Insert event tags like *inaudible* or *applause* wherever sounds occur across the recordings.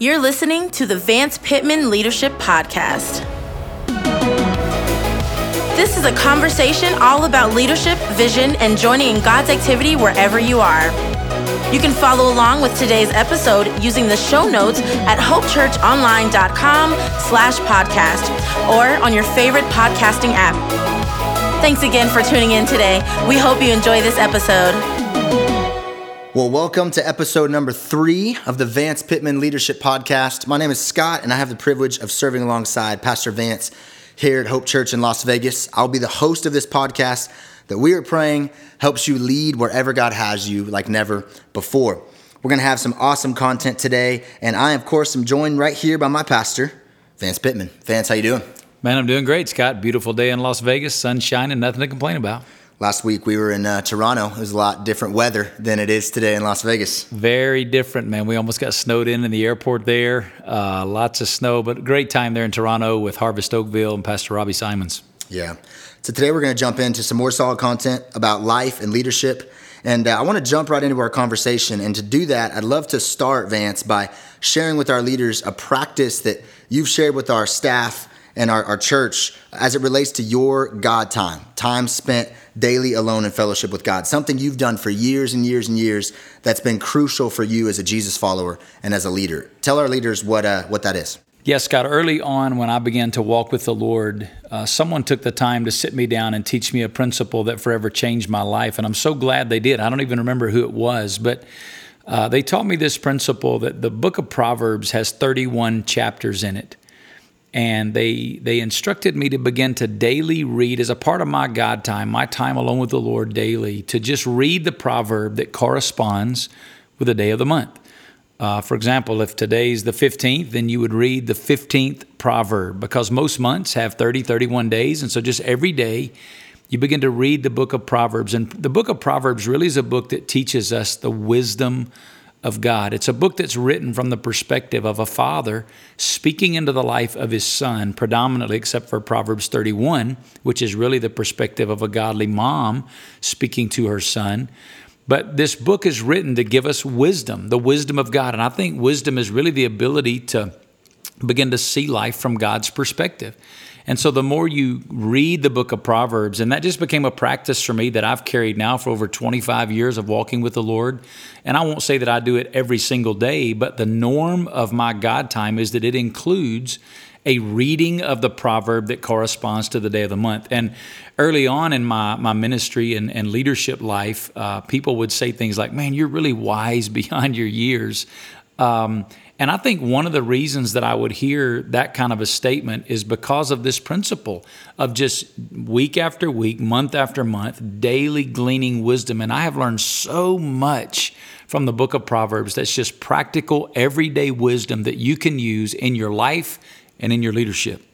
You're listening to the Vance Pitman Leadership Podcast. This is a conversation all about leadership, vision, and joining in God's activity wherever you are. You can follow along with today's episode using the show notes at hopechurchonline.com slash podcast or on your favorite podcasting app. Thanks again for tuning in today. We hope you enjoy this episode. Well, welcome to episode number three of the Vance Pitman Leadership Podcast. My name is Scott, and I have the privilege of serving alongside Pastor Vance here at Hope Church in Las Vegas. I'll be the host of this podcast that we are praying helps you lead wherever God has you like never before. We're going to have some awesome content today, and I, of course, am joined right here by my pastor, Vance Pitman. Vance, how you doing? Man, I'm doing great, Scott. Beautiful day in Las Vegas, sunshine, and nothing to complain about. Last week we were in uh, Toronto. It was a lot different weather than it is today in Las Vegas. Very different, man. We almost got snowed in in the airport there. Uh, lots of snow, but great time there in Toronto with Harvest Oakville and Pastor Robbie Symons. Yeah. So today we're going to jump into some more solid content about life and leadership. And uh, I want to jump right into our conversation. And to do that, I'd love to start, Vance, by sharing with our leaders a practice that you've shared with our staff and our, our church as it relates to your God time, time spent daily alone in fellowship with God, something you've done for years and years and years that's been crucial for you as a Jesus follower and as a leader. Tell our leaders what, uh, what that is. Yes, Scott, early on when I began to walk with the Lord, uh, someone took the time to sit me down and teach me a principle that forever changed my life. And I'm so glad they did. I don't even remember who it was, but uh, they taught me this principle that the book of Proverbs has 31 chapters in it and they they instructed me to begin to daily read as a part of my God time, my time alone with the Lord daily, to just read the proverb that corresponds with the day of the month. Uh, for example, if today's the 15th, then you would read the 15th proverb because most months have 30, 31 days. And so just every day, you begin to read the book of Proverbs. And the book of Proverbs really is a book that teaches us the wisdom of God. It's a book that's written from the perspective of a father speaking into the life of his son, predominantly, except for Proverbs 31, which is really the perspective of a godly mom speaking to her son. But this book is written to give us wisdom, the wisdom of God. And I think wisdom is really the ability to begin to see life from God's perspective. And so the more you read the book of Proverbs, and that just became a practice for me that I've carried now for over 25 years of walking with the Lord. And I won't say that I do it every single day, but the norm of my God time is that it includes a reading of the proverb that corresponds to the day of the month. And early on in my, my ministry and, and leadership life, uh, people would say things like, Man, you're really wise *laughs* beyond your years. Um, and I think one of the reasons that I would hear that kind of a statement is because of this principle of just week after week, month after month, daily gleaning wisdom. And I have learned so much from the book of Proverbs that's just practical, everyday wisdom that you can use in your life and in your leadership.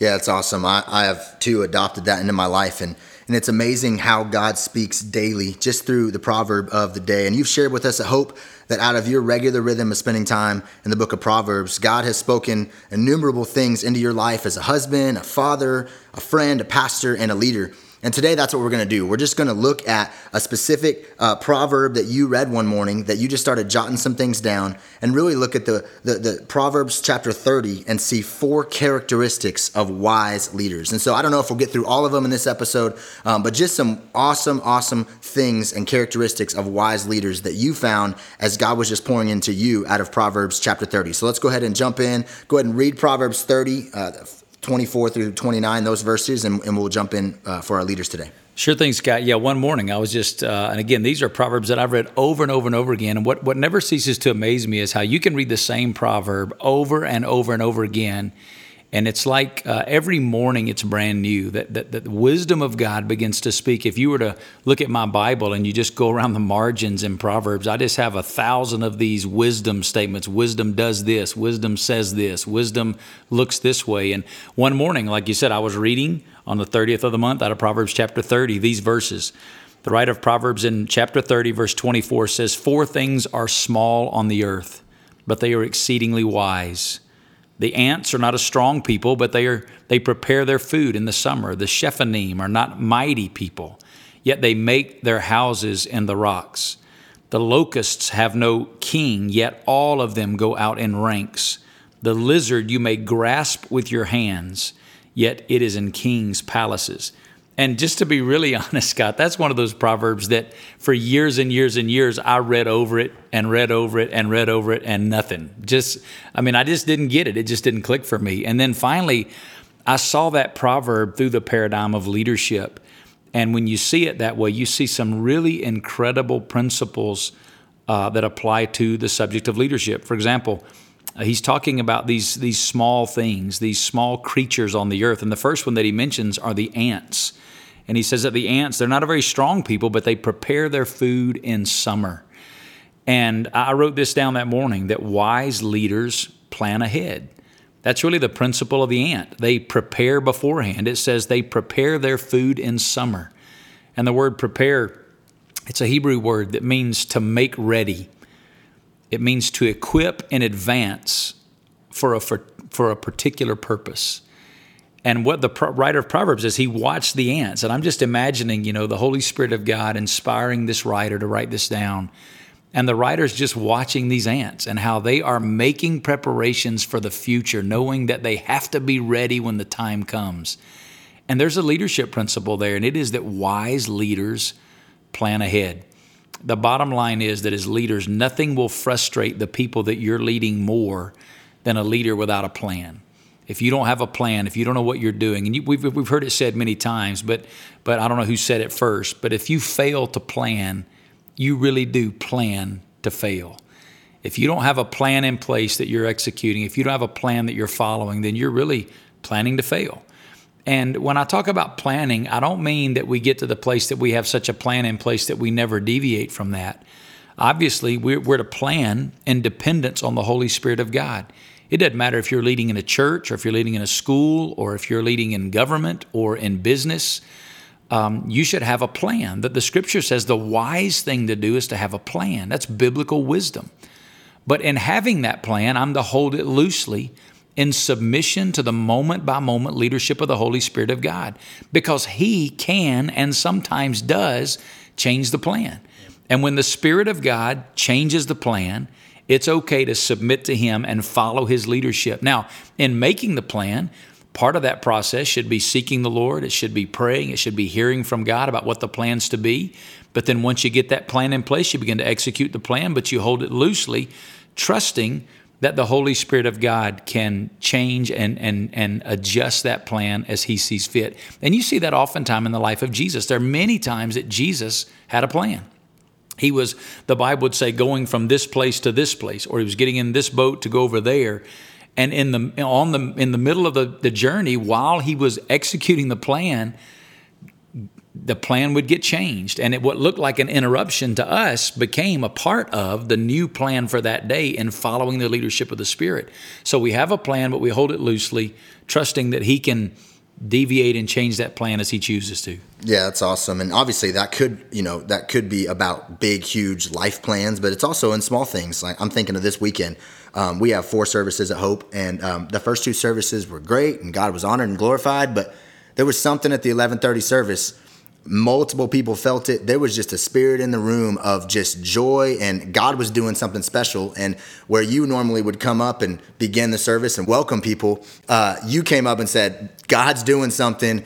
Yeah, it's awesome. I, I have too adopted that into my life. And and it's amazing how God speaks daily just through the proverb of the day. And you've shared with us a hope that out of your regular rhythm of spending time in the book of Proverbs, God has spoken innumerable things into your life as a husband, a father, a friend, a pastor, and a leader. And today, that's what we're going to do. We're just going to look at a specific uh, proverb that you read one morning that you just started jotting some things down and really look at the, the, the, Proverbs chapter 30 and see four characteristics of wise leaders. And so I don't know if we'll get through all of them in this episode, um, but just some awesome, awesome things and characteristics of wise leaders that you found as God was just pouring into you out of Proverbs chapter 30. So let's go ahead and jump in. Go ahead and read Proverbs 30. Uh, 24 through 29, those verses, and, and we'll jump in uh, for our leaders today. Sure thing, Scott. Yeah, one morning I was just, uh, and again, these are proverbs that I've read over and over and over again. And what, what never ceases to amaze me is how you can read the same proverb over and over and over again and it's like uh, every morning it's brand new that, that, that the wisdom of god begins to speak. If you were to look at my bible and you just go around the margins in proverbs i just have a thousand of these wisdom statements. Wisdom does this. Wisdom says this. Wisdom looks this way. And one morning like you said i was reading on the 30th of the month out of proverbs chapter 30 these verses. The writer of proverbs in chapter 30 verse 24 says four things are small on the earth but they are exceedingly wise the ants are not a strong people, but they, are, they prepare their food in the summer. The Shephanim are not mighty people, yet they make their houses in the rocks. The locusts have no king, yet all of them go out in ranks. The lizard you may grasp with your hands, yet it is in kings' palaces. And just to be really *laughs* honest, Scott, that's one of those proverbs that for years and years and years I read over it and read over it and read over it and nothing. Just, I mean, I just didn't get it. It just didn't click for me. And then finally, I saw that proverb through the paradigm of leadership. And when you see it that way, you see some really incredible principles uh, that apply to the subject of leadership. For example, Uh, he's talking about these, these small things, these small creatures on the earth. And the first one that he mentions are the ants. And he says that the ants, they're not a very strong people, but they prepare their food in summer. And I wrote this down that morning that wise leaders plan ahead. That's really the principle of the ant. They prepare beforehand. It says they prepare their food in summer. And the word prepare, it's a Hebrew word that means to make ready. It means to equip in advance for a, for, for a particular purpose. And what the writer of Proverbs is, he watched the ants. And I'm just imagining, you know, the Holy Spirit of God inspiring this writer to write this down. And the writer's just watching these ants and how they are making preparations for the future, knowing that they have to be ready when the time comes. And there's a leadership principle there, and it is that wise leaders plan ahead. The bottom line is that as leaders, nothing will frustrate the people that you're leading more than a leader without a plan if you don't have a plan, if you don't know what you're doing, and you, we've, we've heard it said many times, but, but I don't know who said it first, but if you fail to plan, you really do plan to fail. If you don't have a plan in place that you're executing, if you don't have a plan that you're following, then you're really planning to fail. And when I talk about planning, I don't mean that we get to the place that we have such a plan in place that we never deviate from that. Obviously, we're, we're to plan in dependence on the Holy Spirit of God. It doesn't matter if you're leading in a church or if you're leading in a school or if you're leading in government or in business. Um, you should have a plan. That the scripture says the wise thing to do is to have a plan. That's biblical wisdom. But in having that plan, I'm to hold it loosely in submission to the moment by moment leadership of the Holy Spirit of God because He can and sometimes does change the plan. And when the Spirit of God changes the plan, it's okay to submit to Him and follow His leadership. Now, in making the plan, part of that process should be seeking the Lord. It should be praying. It should be hearing from God about what the plan's to be. But then once you get that plan in place, you begin to execute the plan, but you hold it loosely, trusting that the Holy Spirit of God can change and, and, and adjust that plan as He sees fit. And you see that oftentimes in the life of Jesus. There are many times that Jesus had a plan. He was, the Bible would say, going from this place to this place, or he was getting in this boat to go over there. And in the on the in the middle of the, the journey, while he was executing the plan, the plan would get changed. And it, what looked like an interruption to us became a part of the new plan for that day in following the leadership of the Spirit. So we have a plan, but we hold it loosely, trusting that He can deviate and change that plan as he chooses to. Yeah, that's awesome. And obviously that could, you know, that could be about big, huge life plans, but it's also in small things. Like I'm thinking of this weekend. Um, we have four services at Hope, and um, the first two services were great, and God was honored and glorified. But there was something at the 11:30 service multiple people felt it. There was just a spirit in the room of just joy and god was doing something special. And where you normally would come up and begin the service and welcome people uh, you came up and said god's doing something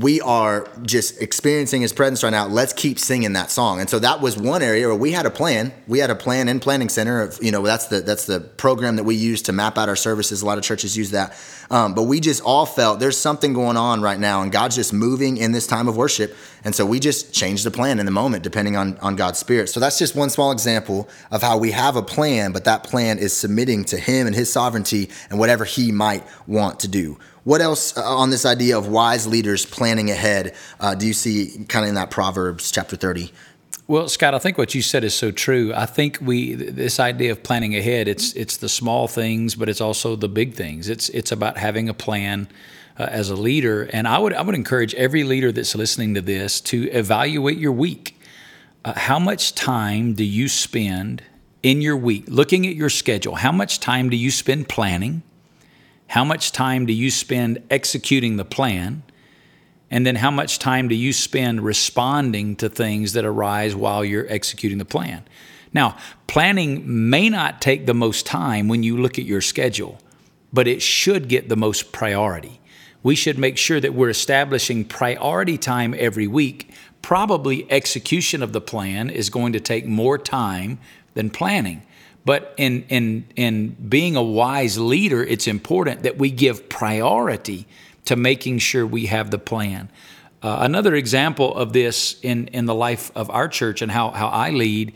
we are just experiencing his presence right now. Let's keep singing that song. And so that was one area where we had a plan. We had a plan in planning center of, you know, that's the, that's the program that we use to map out our services. A lot of churches use that. Um, but we just all felt there's something going on right now and God's just moving in this time of worship. And so we just changed the plan in the moment, depending on, on God's spirit. So that's just one small example of how we have a plan, but that plan is submitting to him and his sovereignty and whatever he might want to do. What else uh, on this idea of wise leaders planning ahead uh, do you see kind of in that Proverbs chapter 30? Well, Scott, I think what you said is so true. I think we this idea of planning ahead, it's it's the small things, but it's also the big things. It's it's about having a plan uh, as a leader, and I would I would encourage every leader that's listening to this to evaluate your week. Uh, how much time do you spend in your week looking at your schedule? How much time do you spend planning? How much time do you spend executing the plan? And then how much time do you spend responding to things that arise while you're executing the plan? Now, planning may not take the most time when you look at your schedule, but it should get the most priority. We should make sure that we're establishing priority time every week. Probably execution of the plan is going to take more time than planning. But in, in, in being a wise leader, it's important that we give priority to making sure we have the plan. Uh, another example of this in, in the life of our church and how, how I lead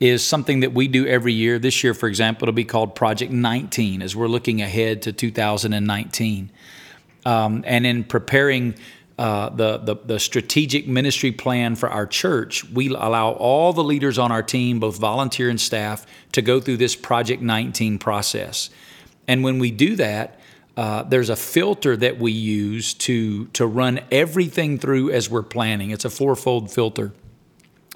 is something that we do every year. This year, for example, it'll be called Project 19 as we're looking ahead to 2019. Um, and in preparing uh, the, the, the strategic ministry plan for our church, we allow all the leaders on our team, both volunteer and staff, to go through this Project 19 process. And when we do that, uh, there's a filter that we use to to run everything through as we're planning. It's a fourfold filter.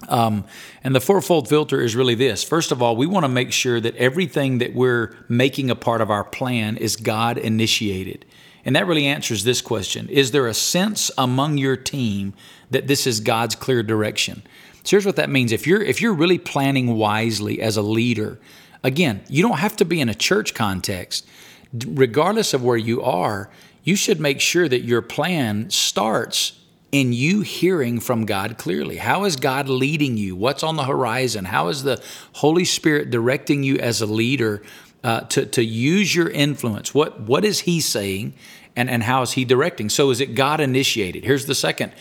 Um, and the fourfold filter is really this. First of all, we want to make sure that everything that we're making a part of our plan is God initiated. And that really answers this question Is there a sense among your team that this is God's clear direction? So here's what that means. If you're if you're really planning wisely as a leader, again, you don't have to be in a church context. Regardless of where you are, you should make sure that your plan starts in you hearing from God clearly. How is God leading you? What's on the horizon? How is the Holy Spirit directing you as a leader uh, to, to use your influence. What, what is he saying and, and how is he directing? So is it God initiated? Here's the second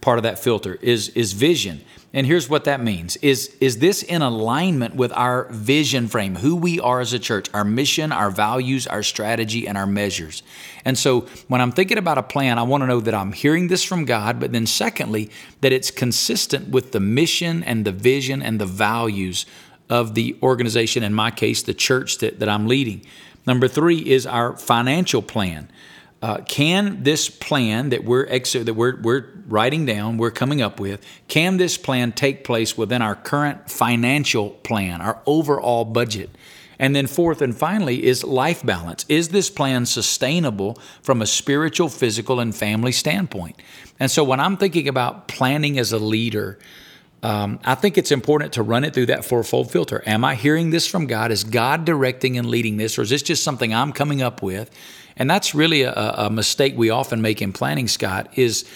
part of that filter is, is vision. And here's what that means. Is, is this in alignment with our vision frame, who we are as a church, our mission, our values, our strategy, and our measures? And so when I'm thinking about a plan, I want to know that I'm hearing this from God, but then secondly, that it's consistent with the mission and the vision and the values of the organization, in my case, the church that, that I'm leading. Number three is our financial plan. Uh, can this plan that we're ex- that we're, we're writing down, we're coming up with, can this plan take place within our current financial plan, our overall budget? And then, fourth and finally, is life balance. Is this plan sustainable from a spiritual, physical, and family standpoint? And so, when I'm thinking about planning as a leader, um, I think it's important to run it through that fourfold filter. Am I hearing this from God? Is God directing and leading this, or is this just something I'm coming up with? And that's really a, a mistake we often make in planning, Scott, is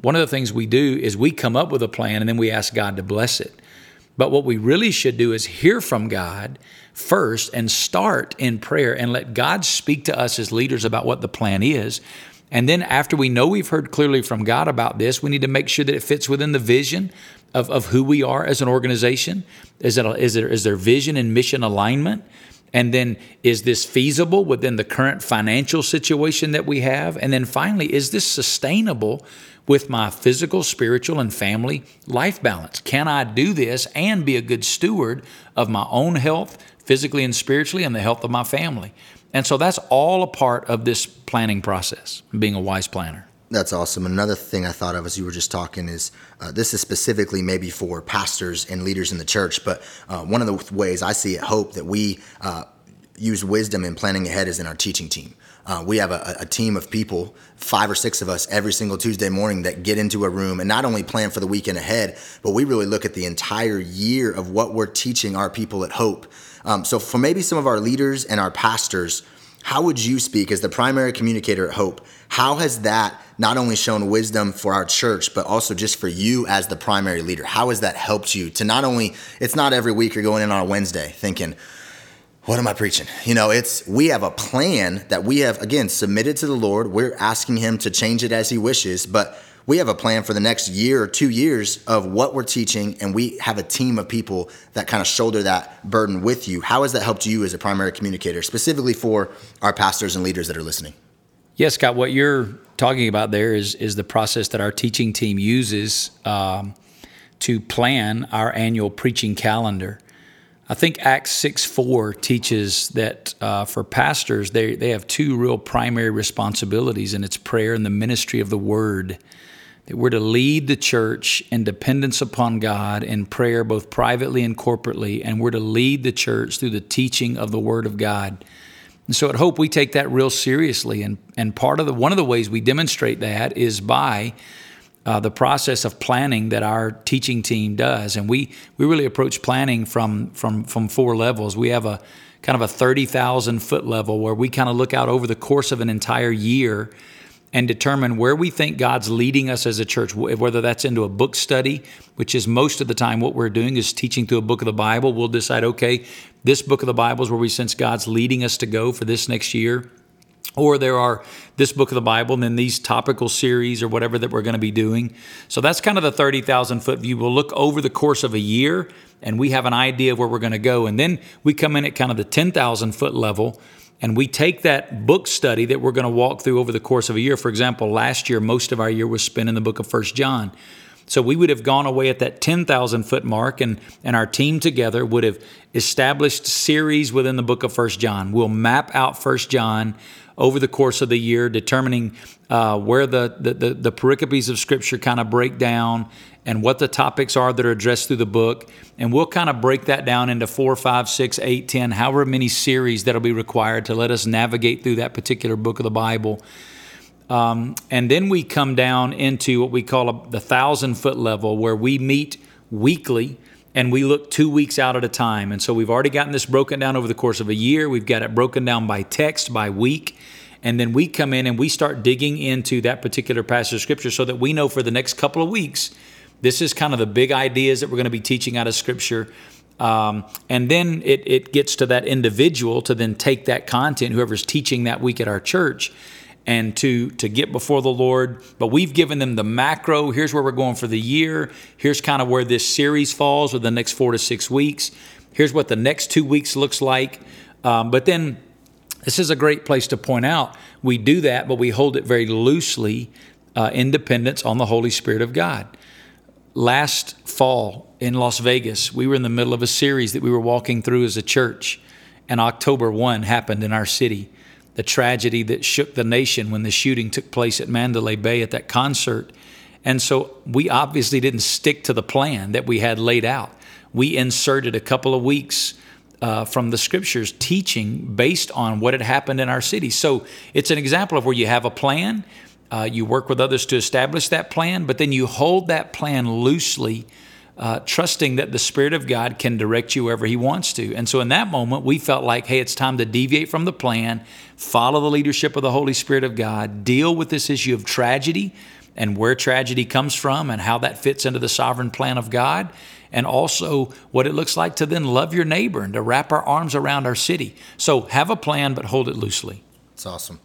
one of the things we do is we come up with a plan and then we ask God to bless it. But what we really should do is hear from God first and start in prayer and let God speak to us as leaders about what the plan is. And then after we know we've heard clearly from God about this, we need to make sure that it fits within the vision of, of who we are as an organization. Is, it, is, there, is there vision and mission alignment? And then is this feasible within the current financial situation that we have? And then finally, is this sustainable with my physical, spiritual, and family life balance? Can I do this and be a good steward of my own health, physically and spiritually, and the health of my family? And so that's all a part of this planning process, being a wise planner. That's awesome. Another thing I thought of as you were just talking is uh, this is specifically maybe for pastors and leaders in the church, but uh, one of the ways I see it, hope that we uh, use wisdom in planning ahead is in our teaching team. Uh, we have a, a, team of people, five or six of us, every single Tuesday morning that get into a room and not only plan for the weekend ahead, but we really look at the entire year of what we're teaching our people at Hope um, so, for maybe some of our leaders and our pastors, how would you speak as the primary communicator at Hope? How has that not only shown wisdom for our church, but also just for you as the primary leader? How has that helped you to not only, it's not every week you're going in on a Wednesday thinking, what am I preaching? You know, it's we have a plan that we have again submitted to the Lord. We're asking him to change it as he wishes, but we have a plan for the next year or two years of what we're teaching, and we have a team of people that kind of shoulder that burden with you. How has that helped you as a primary communicator, specifically for our pastors and leaders that are listening? Yes, Scott, what you're talking about there is, is the process that our teaching team uses um, to plan our annual preaching calendar. I think Acts 6 4 teaches that uh, for pastors, they, they have two real primary responsibilities, and it's prayer and the ministry of the word that we're to lead the church in dependence upon God in prayer, both privately and corporately, and we're to lead the church through the teaching of the Word of God. And so at Hope, we take that real seriously. And, and part of the one of the ways we demonstrate that is by uh, the process of planning that our teaching team does, and we we really approach planning from from from four levels. We have a kind of a thirty thousand foot level where we kind of look out over the course of an entire year and determine where we think God's leading us as a church, whether that's into a book study, which is most of the time what we're doing is teaching through a book of the Bible. We'll decide, okay, this book of the Bible is where we sense God's leading us to go for this next year or there are this book of the Bible and then these topical series or whatever that we're going to be doing. So that's kind of the 30,000 foot view. We'll look over the course of a year and we have an idea of where we're going to go. And then we come in at kind of the 10,000 foot level and we take that book study that we're going to walk through over the course of a year. For example, last year, most of our year was spent in the book of First John. So we would have gone away at that 10,000 foot mark, and, and our team together would have established series within the book of First John. We'll map out First John over the course of the year, determining uh, where the, the, the, the pericopes of Scripture kind of break down and what the topics are that are addressed through the book. And we'll kind of break that down into four, five, six, eight, ten, however many series that'll be required to let us navigate through that particular book of the Bible. Um, and then we come down into what we call a, the thousand foot level, where we meet weekly and we look two weeks out at a time. And so we've already gotten this broken down over the course of a year. We've got it broken down by text, by week. And then we come in and we start digging into that particular passage of scripture so that we know for the next couple of weeks, this is kind of the big ideas that we're going to be teaching out of scripture. Um, and then it, it gets to that individual to then take that content, whoever's teaching that week at our church, and to to get before the Lord. But we've given them the macro. Here's where we're going for the year. Here's kind of where this series falls with the next four to six weeks. Here's what the next two weeks looks like. Um, but then this is a great place to point out. We do that, but we hold it very loosely, uh, independence on the Holy Spirit of God. Last fall in Las Vegas, we were in the middle of a series that we were walking through as a church, and October 1 happened in our city the tragedy that shook the nation when the shooting took place at Mandalay Bay at that concert. And so we obviously didn't stick to the plan that we had laid out. We inserted a couple of weeks uh, from the scriptures teaching based on what had happened in our city. So it's an example of where you have a plan, uh, you work with others to establish that plan, but then you hold that plan loosely uh, trusting that the Spirit of God can direct you wherever He wants to. And so in that moment, we felt like, hey, it's time to deviate from the plan, follow the leadership of the Holy Spirit of God, deal with this issue of tragedy and where tragedy comes from and how that fits into the sovereign plan of God. And also what it looks like to then love your neighbor and to wrap our arms around our city. So have a plan, but hold it loosely. That's awesome.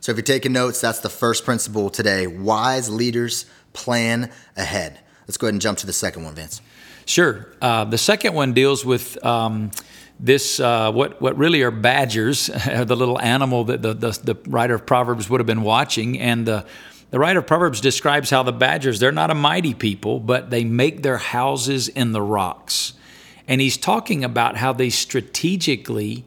So if you're taking notes, that's the first principle today. Wise leaders plan ahead. Let's go ahead and jump to the second one, Vince. Sure. Uh, the second one deals with um, this uh, what what really are badgers, *laughs* the little animal that the, the, the writer of Proverbs would have been watching, and the the writer of Proverbs describes how the badgers they're not a mighty people, but they make their houses in the rocks, and he's talking about how they strategically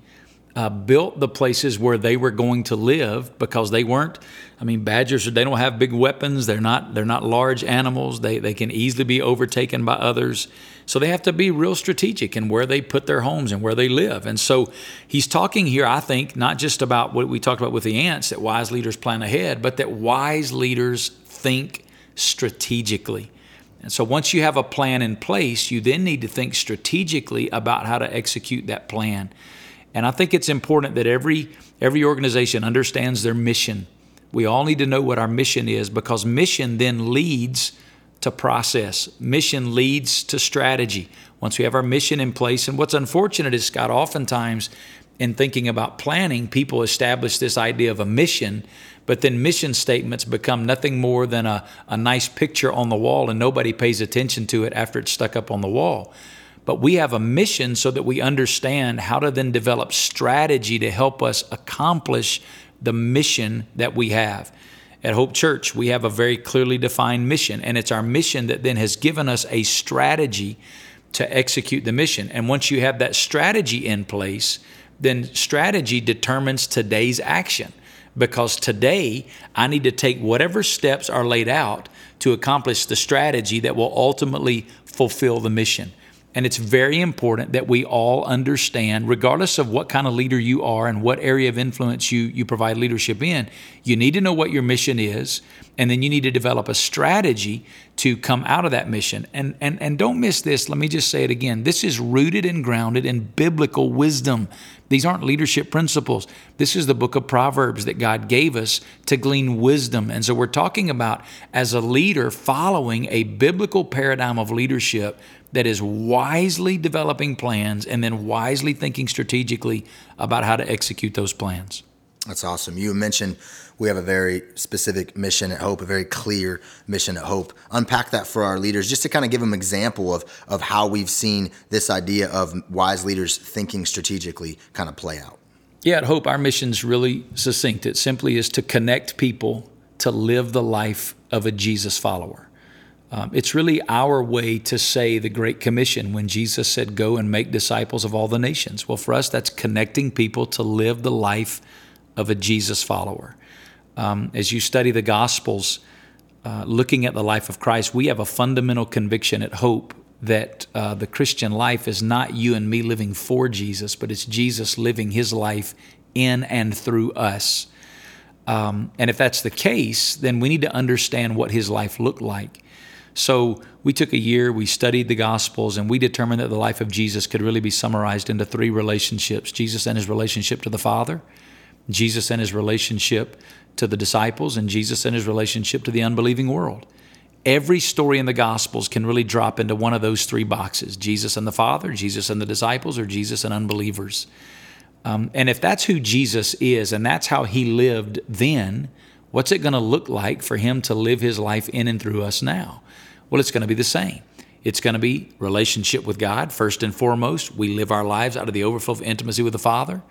uh, built the places where they were going to live because they weren't. I mean, badgers they don't have big weapons. They're not they're not large animals. They they can easily be overtaken by others. So they have to be real strategic in where they put their homes and where they live. And so he's talking here, I think, not just about what we talked about with the ants that wise leaders plan ahead, but that wise leaders think strategically. And so once you have a plan in place, you then need to think strategically about how to execute that plan. And I think it's important that every every organization understands their mission. We all need to know what our mission is because mission then leads to process. Mission leads to strategy. Once we have our mission in place, and what's unfortunate is, Scott, oftentimes in thinking about planning, people establish this idea of a mission, but then mission statements become nothing more than a, a nice picture on the wall, and nobody pays attention to it after it's stuck up on the wall. But we have a mission so that we understand how to then develop strategy to help us accomplish the mission that we have. At Hope Church, we have a very clearly defined mission, and it's our mission that then has given us a strategy to execute the mission. And once you have that strategy in place, then strategy determines today's action. Because today, I need to take whatever steps are laid out to accomplish the strategy that will ultimately fulfill the mission. And it's very important that we all understand, regardless of what kind of leader you are and what area of influence you, you provide leadership in, you need to know what your mission is. And then you need to develop a strategy to come out of that mission. And, and, and don't miss this. Let me just say it again. This is rooted and grounded in biblical wisdom. These aren't leadership principles. This is the book of Proverbs that God gave us to glean wisdom. And so we're talking about, as a leader, following a biblical paradigm of leadership that is wisely developing plans and then wisely thinking strategically about how to execute those plans. That's awesome. You mentioned we have a very specific mission at Hope, a very clear mission at Hope. Unpack that for our leaders, just to kind of give them example of of how we've seen this idea of wise leaders thinking strategically kind of play out. Yeah, at Hope, our mission's really succinct. It simply is to connect people to live the life of a Jesus follower. Um, it's really our way to say the Great Commission when Jesus said, Go and make disciples of all the nations. Well, for us, that's connecting people to live the life of a Jesus follower. Um, as you study the Gospels, uh, looking at the life of Christ, we have a fundamental conviction at Hope that uh, the Christian life is not you and me living for Jesus, but it's Jesus living his life in and through us. Um, and if that's the case, then we need to understand what his life looked like. So we took a year, we studied the Gospels, and we determined that the life of Jesus could really be summarized into three relationships Jesus and his relationship to the Father, Jesus and his relationship to the disciples, and Jesus and his relationship to the unbelieving world. Every story in the Gospels can really drop into one of those three boxes Jesus and the Father, Jesus and the disciples, or Jesus and unbelievers. Um, and if that's who Jesus is and that's how he lived then, what's it going to look like for him to live his life in and through us now? Well, it's going to be the same. It's going to be relationship with God, first and foremost. We live our lives out of the overflow of intimacy with the Father.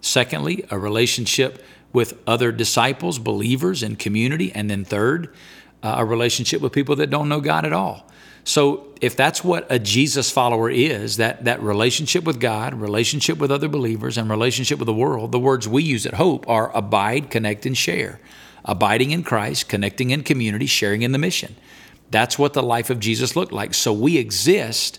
Secondly, a relationship with other disciples, believers, and community. And then third, uh, a relationship with people that don't know God at all. So if that's what a Jesus follower is, that, that relationship with God, relationship with other believers, and relationship with the world, the words we use at Hope are abide, connect, and share. Abiding in Christ, connecting in community, sharing in the mission. That's what the life of Jesus looked like. So we exist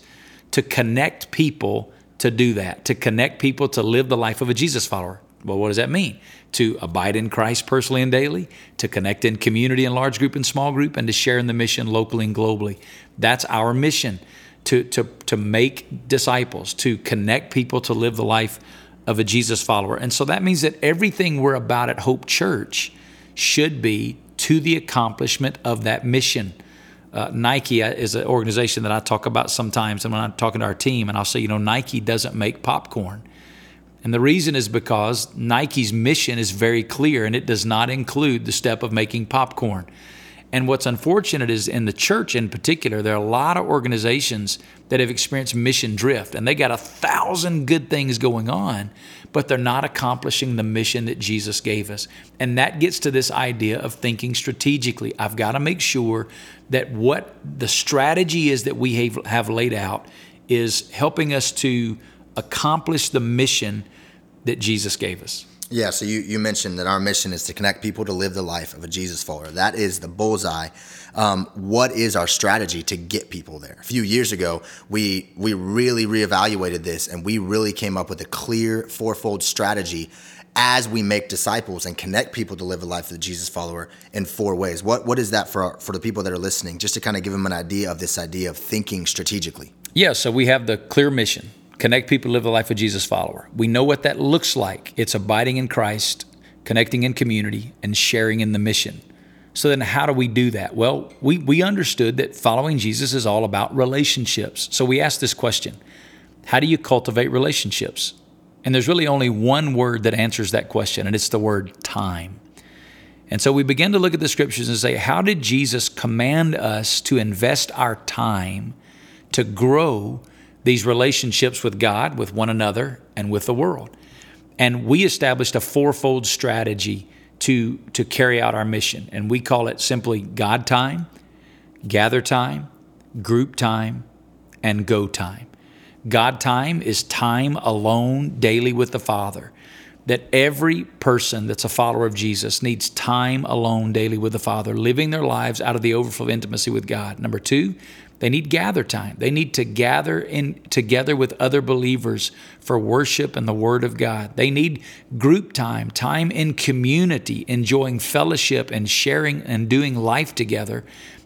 to connect people to do that, to connect people to live the life of a Jesus follower. Well, what does that mean? To abide in Christ personally and daily, to connect in community and large group and small group, and to share in the mission locally and globally. That's our mission to, to, to make disciples, to connect people to live the life of a Jesus follower. And so that means that everything we're about at Hope Church should be to the accomplishment of that mission uh, Nike is an organization that I talk about sometimes, and when I'm talking to our team, and I'll say, you know, Nike doesn't make popcorn. And the reason is because Nike's mission is very clear and it does not include the step of making popcorn. And what's unfortunate is in the church in particular, there are a lot of organizations that have experienced mission drift and they got a thousand good things going on, but they're not accomplishing the mission that Jesus gave us. And that gets to this idea of thinking strategically. I've got to make sure that what the strategy is that we have, have laid out is helping us to accomplish the mission that Jesus gave us. Yeah, so you, you mentioned that our mission is to connect people to live the life of a Jesus follower. That is the bullseye. Um, what is our strategy to get people there? A few years ago, we we really reevaluated this and we really came up with a clear fourfold strategy as we make disciples and connect people to live a life of the Jesus follower in four ways. What what is that for our, for the people that are listening? Just to kind of give them an idea of this idea of thinking strategically. Yeah, so we have the clear mission connect people live the life of Jesus follower. We know what that looks like. It's abiding in Christ, connecting in community, and sharing in the mission. So then how do we do that? Well, we, we understood that following Jesus is all about relationships. So we asked this question How do you cultivate relationships? And there's really only one word that answers that question, and it's the word time. And so we begin to look at the scriptures and say, How did Jesus command us to invest our time to grow these relationships with God, with one another, and with the world. And we established a fourfold strategy to, to carry out our mission. And we call it simply God time, gather time, group time, and go time. God time is time alone daily with the Father. that every person that's a follower of Jesus needs time alone daily with the Father, living their lives out of the overflow of intimacy with God. Number two, they need gather time. They need to gather in together with other believers for worship and the Word of God. They need group time, time in community, enjoying fellowship and sharing and doing life together.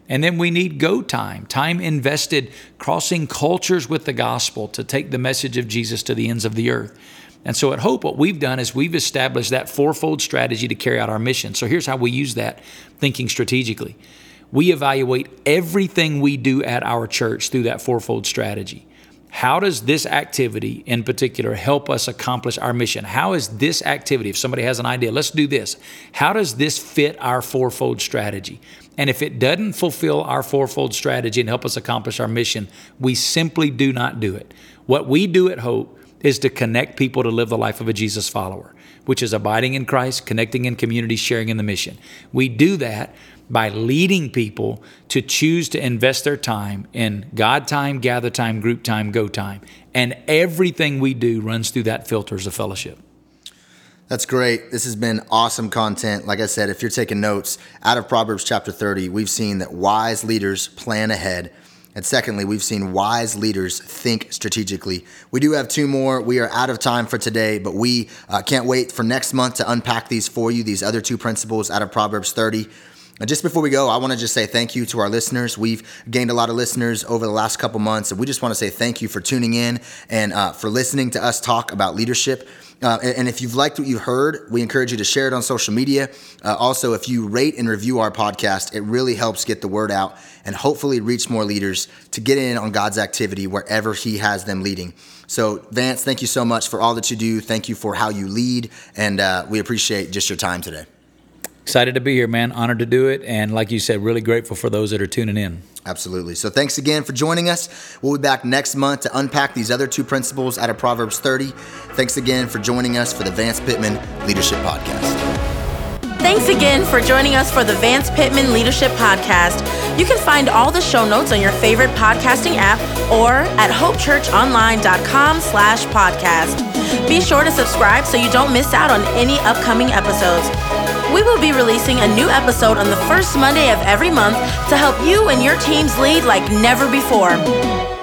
And then we need go time, time invested crossing cultures with the gospel to take the message of Jesus to the ends of the earth. And so at Hope, what we've done is we've established that fourfold strategy to carry out our mission. So here's how we use that thinking strategically. We evaluate everything we do at our church through that fourfold strategy. How does this activity in particular help us accomplish our mission? How is this activity, if somebody has an idea, let's do this. How does this fit our fourfold strategy? And if it doesn't fulfill our fourfold strategy and help us accomplish our mission, we simply do not do it. What we do at Hope is to connect people to live the life of a Jesus follower, which is abiding in Christ, connecting in community, sharing in the mission. We do that by leading people to choose to invest their time in God time, gather time, group time, go time. And everything we do runs through that filters of fellowship. That's great. This has been awesome content. Like I said, if you're taking notes out of Proverbs chapter 30, we've seen that wise leaders plan ahead and secondly, we've seen wise leaders think strategically. We do have two more. We are out of time for today, but we uh, can't wait for next month to unpack these for you, these other two principles out of Proverbs 30. Just before we go, I want to just say thank you to our listeners. We've gained a lot of listeners over the last couple months, and we just want to say thank you for tuning in and uh, for listening to us talk about leadership. Uh, and, and, if you've liked what you've heard, we encourage you to share it on social media. Uh, also, if you rate and review our podcast, it really helps get the word out and hopefully reach more leaders to get in on God's activity wherever He has them leading. So, Vance, thank you so much for all that you do. Thank you for how you lead, and uh, we appreciate just your time today. Excited to be here, man. Honored to do it. And like you said, really grateful for those that are tuning in. Absolutely. So thanks again for joining us. We'll be back next month to unpack these other two principles out of Proverbs 30. Thanks again for joining us for the Vance Pitman Leadership Podcast. Thanks again for joining us for the Vance Pitman Leadership Podcast. You can find all the show notes on your favorite podcasting app or at hopechurchonline.com slash podcast. Be sure to subscribe so you don't miss out on any upcoming episodes. We will be releasing a new episode on the first Monday of every month to help you and your teams lead like never before.